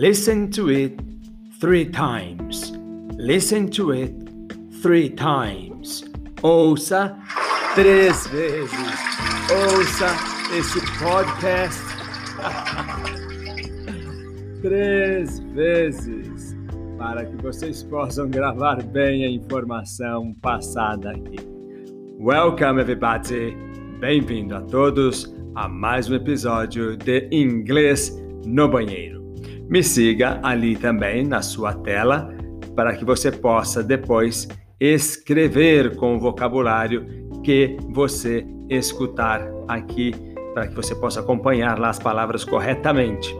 Listen to it three times. Listen to it three times. Ouça três vezes. Ouça esse podcast três vezes para que vocês possam gravar bem a informação passada aqui. Welcome, everybody! Bem-vindo a todos a mais um episódio de Inglês no Banheiro. Me siga ali também na sua tela para que você possa depois escrever com o vocabulário que você escutar aqui, para que você possa acompanhar lá as palavras corretamente.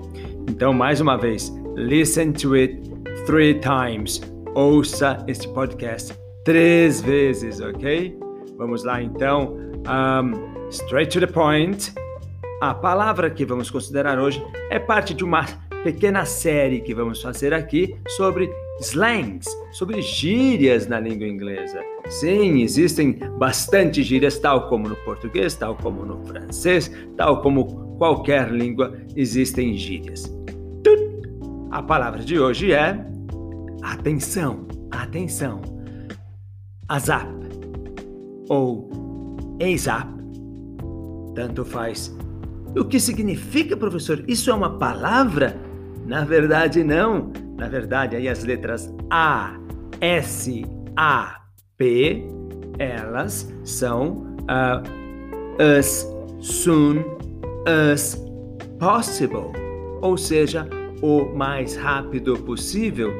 Então, mais uma vez, listen to it three times. Ouça este podcast três vezes, ok? Vamos lá então. Um, straight to the point. A palavra que vamos considerar hoje é parte de uma pequena série que vamos fazer aqui sobre slangs, sobre gírias na língua inglesa. Sim, existem bastante gírias, tal como no português, tal como no francês, tal como qualquer língua, existem gírias. A palavra de hoje é atenção, atenção. Azap ou exap, tanto faz. O que significa, professor? Isso é uma palavra? Na verdade, não. Na verdade, aí as letras A, S, A, P, elas são uh, as soon as possible, ou seja, o mais rápido possível,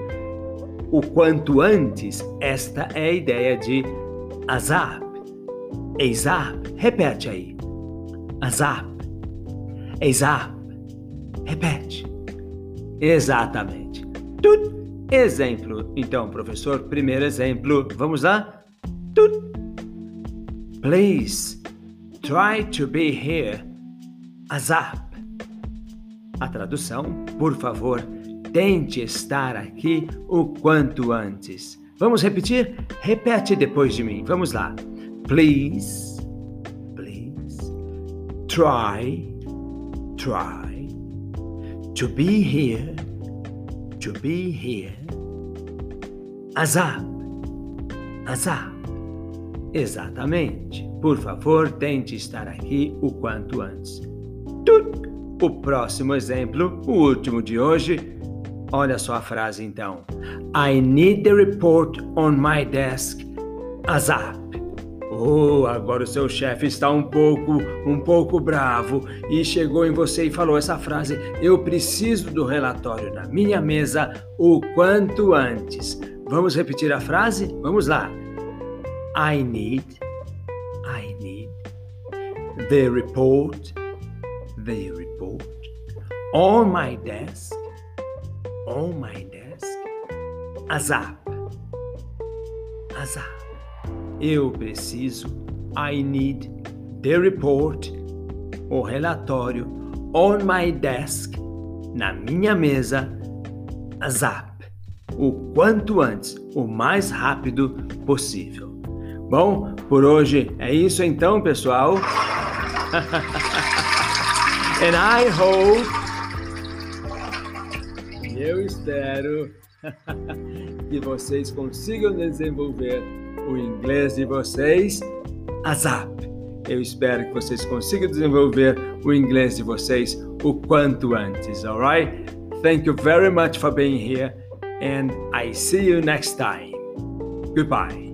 o quanto antes. Esta é a ideia de azap. Exap, repete aí. Azap. Exap. Repete. Exatamente. Tut. Exemplo. Então, professor, primeiro exemplo. Vamos lá? Tut. Please try to be here. Azap. A tradução, por favor, tente estar aqui o quanto antes. Vamos repetir? Repete depois de mim. Vamos lá. Please, please, try try to be here, to be here. Azap, azap. Exatamente. Por favor, tente estar aqui o quanto antes. Tut. O próximo exemplo, o último de hoje. Olha só a frase então. I need the report on my desk. Azap. Oh, agora o seu chefe está um pouco, um pouco bravo e chegou em você e falou essa frase: Eu preciso do relatório na minha mesa o quanto antes. Vamos repetir a frase? Vamos lá. I need, I need the report, the report on my desk, on my desk. Azap, azap. Eu preciso, I need the report, o relatório, on my desk, na minha mesa, zap, o quanto antes, o mais rápido possível. Bom, por hoje é isso então, pessoal. And I hope. Eu espero que vocês consigam desenvolver o inglês de vocês, ASAP. Eu espero que vocês consigam desenvolver o inglês de vocês o quanto antes, alright? Thank you very much for being here and I see you next time. Goodbye.